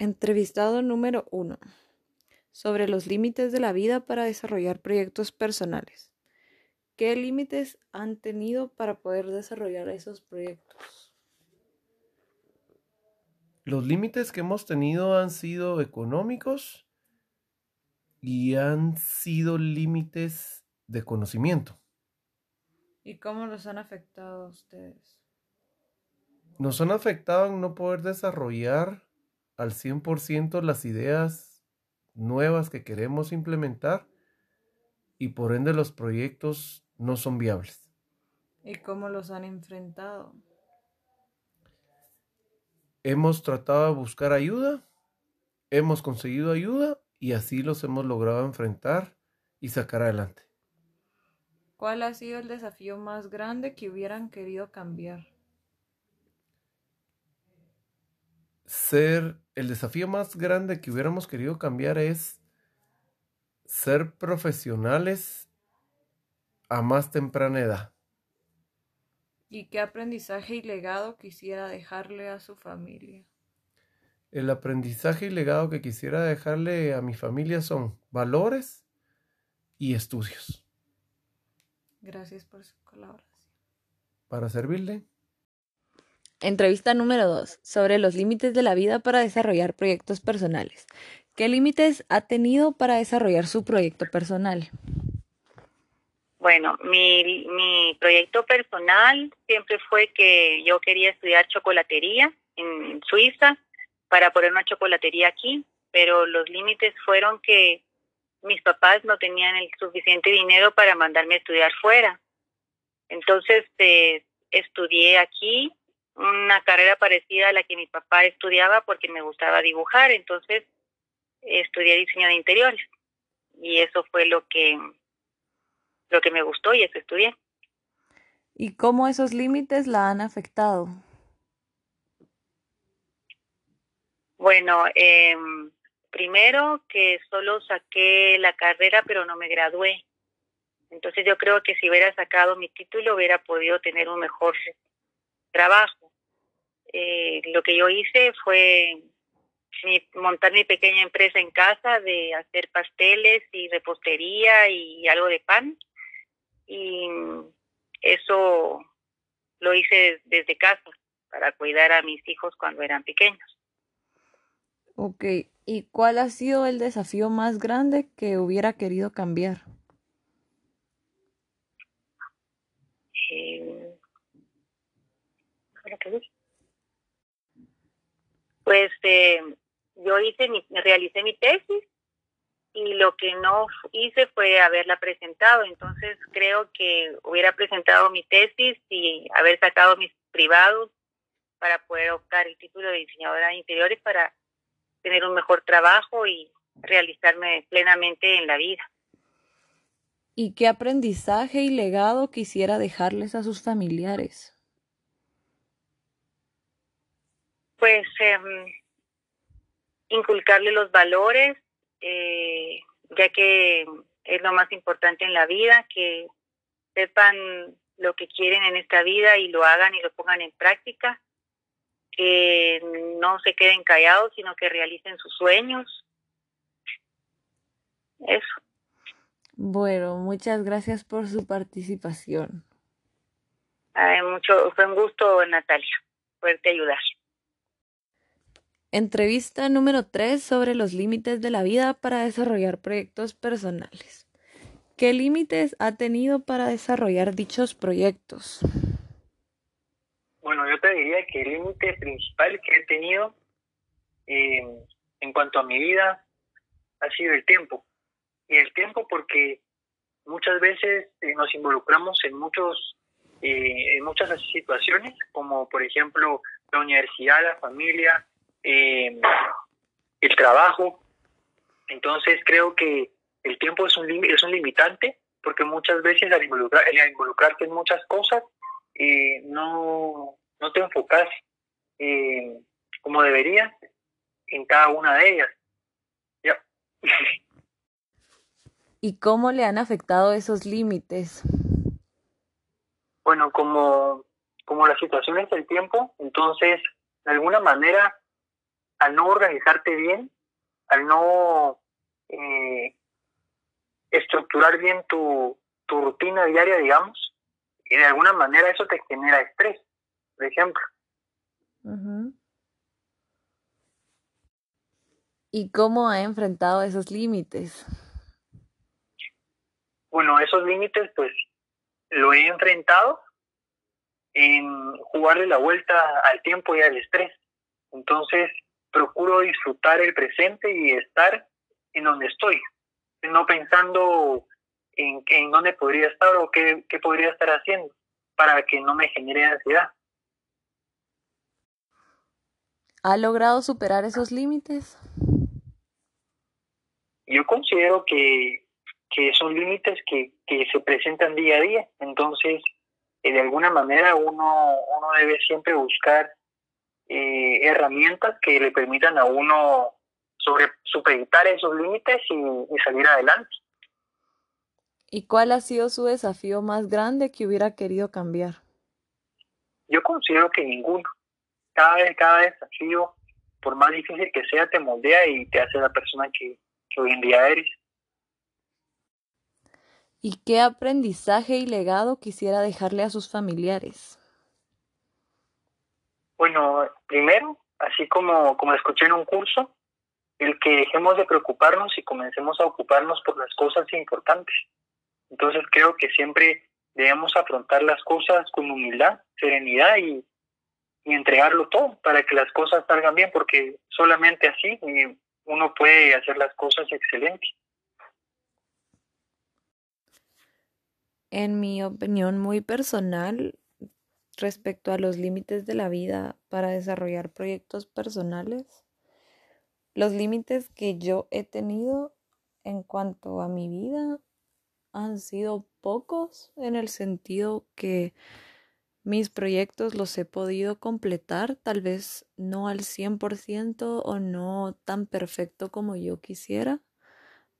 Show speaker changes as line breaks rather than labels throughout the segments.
Entrevistado número 1. Sobre los límites de la vida para desarrollar proyectos personales. ¿Qué límites han tenido para poder desarrollar esos proyectos?
Los límites que hemos tenido han sido económicos y han sido límites de conocimiento.
¿Y cómo los han afectado a ustedes?
Nos han afectado en no poder desarrollar al 100% las ideas nuevas que queremos implementar y por ende los proyectos no son viables.
¿Y cómo los han enfrentado?
Hemos tratado de buscar ayuda, hemos conseguido ayuda y así los hemos logrado enfrentar y sacar adelante.
¿Cuál ha sido el desafío más grande que hubieran querido cambiar?
Ser el desafío más grande que hubiéramos querido cambiar es ser profesionales a más temprana edad.
¿Y qué aprendizaje y legado quisiera dejarle a su familia?
El aprendizaje y legado que quisiera dejarle a mi familia son valores y estudios.
Gracias por su colaboración.
Para servirle.
Entrevista número 2. Sobre los límites de la vida para desarrollar proyectos personales. ¿Qué límites ha tenido para desarrollar su proyecto personal?
Bueno, mi, mi proyecto personal siempre fue que yo quería estudiar chocolatería en Suiza para poner una chocolatería aquí, pero los límites fueron que mis papás no tenían el suficiente dinero para mandarme a estudiar fuera. Entonces eh, estudié aquí una carrera parecida a la que mi papá estudiaba porque me gustaba dibujar, entonces estudié diseño de interiores y eso fue lo que lo que me gustó y eso estudié.
¿Y cómo esos límites la han afectado?
Bueno, eh, Primero que solo saqué la carrera pero no me gradué. Entonces yo creo que si hubiera sacado mi título hubiera podido tener un mejor trabajo. Eh, lo que yo hice fue montar mi pequeña empresa en casa de hacer pasteles y repostería y algo de pan. Y eso lo hice desde casa para cuidar a mis hijos cuando eran pequeños.
Ok, ¿y cuál ha sido el desafío más grande que hubiera querido cambiar?
Eh, pues eh, yo hice mi, realicé mi tesis y lo que no hice fue haberla presentado. Entonces creo que hubiera presentado mi tesis y haber sacado mis privados para poder optar el título de diseñadora de interiores para tener un mejor trabajo y realizarme plenamente en la vida.
¿Y qué aprendizaje y legado quisiera dejarles a sus familiares?
Pues eh, inculcarle los valores, eh, ya que es lo más importante en la vida, que sepan lo que quieren en esta vida y lo hagan y lo pongan en práctica que no se queden callados, sino que realicen sus sueños. Eso.
Bueno, muchas gracias por su participación.
mucho, fue un gusto, Natalia, poderte ayudar.
Entrevista número 3 sobre los límites de la vida para desarrollar proyectos personales. ¿Qué límites ha tenido para desarrollar dichos proyectos?
Bueno, yo te diría que el límite principal que he tenido eh, en cuanto a mi vida ha sido el tiempo. Y el tiempo porque muchas veces eh, nos involucramos en muchos eh, en muchas situaciones, como por ejemplo la universidad, la familia, el trabajo. Entonces creo que el tiempo es un, es un limitante porque muchas veces al, involucrar, al involucrarte en muchas cosas no, no te enfocas eh, como debería en cada una de ellas. Ya.
¿Y cómo le han afectado esos límites?
Bueno, como, como las situaciones del tiempo, entonces, de alguna manera, al no organizarte bien, al no eh, estructurar bien tu, tu rutina diaria, digamos, y de alguna manera eso te genera estrés, por ejemplo.
¿Y cómo ha enfrentado esos límites?
Bueno, esos límites pues lo he enfrentado en jugarle la vuelta al tiempo y al estrés. Entonces, procuro disfrutar el presente y estar en donde estoy, no pensando en, en dónde podría estar o qué, qué podría estar haciendo para que no me genere ansiedad.
¿Ha logrado superar esos límites?
Yo considero que, que son límites que, que se presentan día a día, entonces eh, de alguna manera uno, uno debe siempre buscar eh, herramientas que le permitan a uno sobre, esos límites y, y salir adelante.
¿Y cuál ha sido su desafío más grande que hubiera querido cambiar?
Yo considero que ninguno. Cada vez, cada desafío, por más difícil que sea, te moldea y te hace la persona que, que hoy en día eres.
¿Y qué aprendizaje y legado quisiera dejarle a sus familiares?
Bueno, primero, así como, como escuché en un curso, el que dejemos de preocuparnos y comencemos a ocuparnos por las cosas importantes. Entonces creo que siempre debemos afrontar las cosas con humildad, serenidad y, y entregarlo todo para que las cosas salgan bien, porque solamente así eh, uno puede hacer las cosas excelentes.
En mi opinión muy personal, respecto a los límites de la vida para desarrollar proyectos personales, los límites que yo he tenido en cuanto a mi vida han sido pocos en el sentido que mis proyectos los he podido completar, tal vez no al 100% o no tan perfecto como yo quisiera,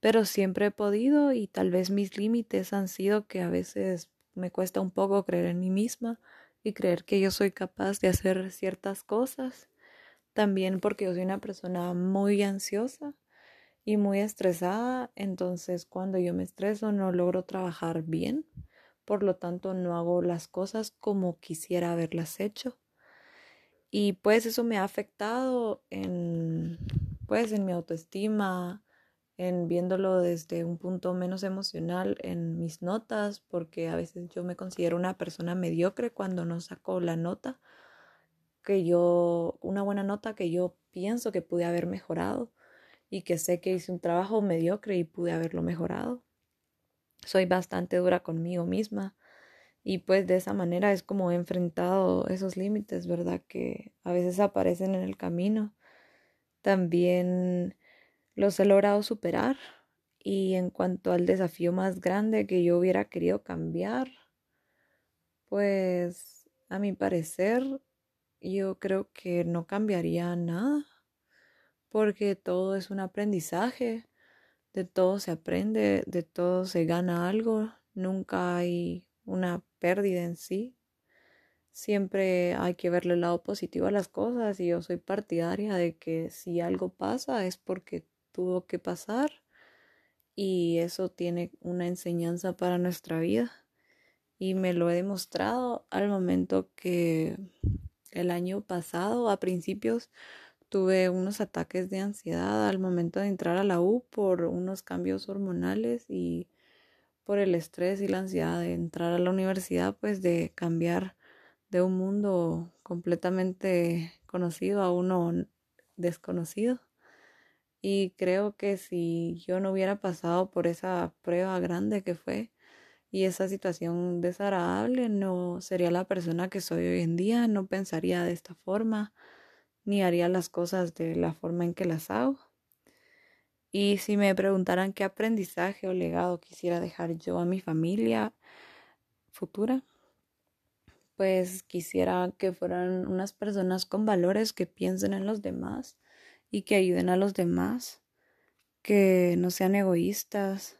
pero siempre he podido y tal vez mis límites han sido que a veces me cuesta un poco creer en mí misma y creer que yo soy capaz de hacer ciertas cosas. También porque yo soy una persona muy ansiosa y muy estresada, entonces cuando yo me estreso no logro trabajar bien, por lo tanto no hago las cosas como quisiera haberlas hecho. Y pues eso me ha afectado en pues en mi autoestima, en viéndolo desde un punto menos emocional en mis notas, porque a veces yo me considero una persona mediocre cuando no saco la nota que yo, una buena nota que yo pienso que pude haber mejorado y que sé que hice un trabajo mediocre y pude haberlo mejorado. Soy bastante dura conmigo misma y pues de esa manera es como he enfrentado esos límites, ¿verdad? Que a veces aparecen en el camino. También los he logrado superar. Y en cuanto al desafío más grande que yo hubiera querido cambiar, pues a mi parecer yo creo que no cambiaría nada, porque todo es un aprendizaje, de todo se aprende, de todo se gana algo, nunca hay una pérdida en sí. Siempre hay que verle el lado positivo a las cosas y yo soy partidaria de que si algo pasa es porque tuvo que pasar y eso tiene una enseñanza para nuestra vida. Y me lo he demostrado al momento que el año pasado, a principios, tuve unos ataques de ansiedad al momento de entrar a la U por unos cambios hormonales y por el estrés y la ansiedad de entrar a la universidad, pues de cambiar de un mundo completamente conocido a uno desconocido. Y creo que si yo no hubiera pasado por esa prueba grande que fue y esa situación desagradable, no sería la persona que soy hoy en día, no pensaría de esta forma, ni haría las cosas de la forma en que las hago. Y si me preguntaran qué aprendizaje o legado quisiera dejar yo a mi familia futura, pues quisiera que fueran unas personas con valores que piensen en los demás y que ayuden a los demás, que no sean egoístas,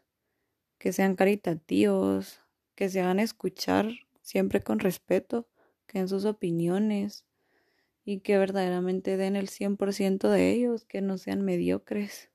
que sean caritativos, que se hagan escuchar siempre con respeto, que en sus opiniones y que verdaderamente den el 100% de ellos, que no sean mediocres.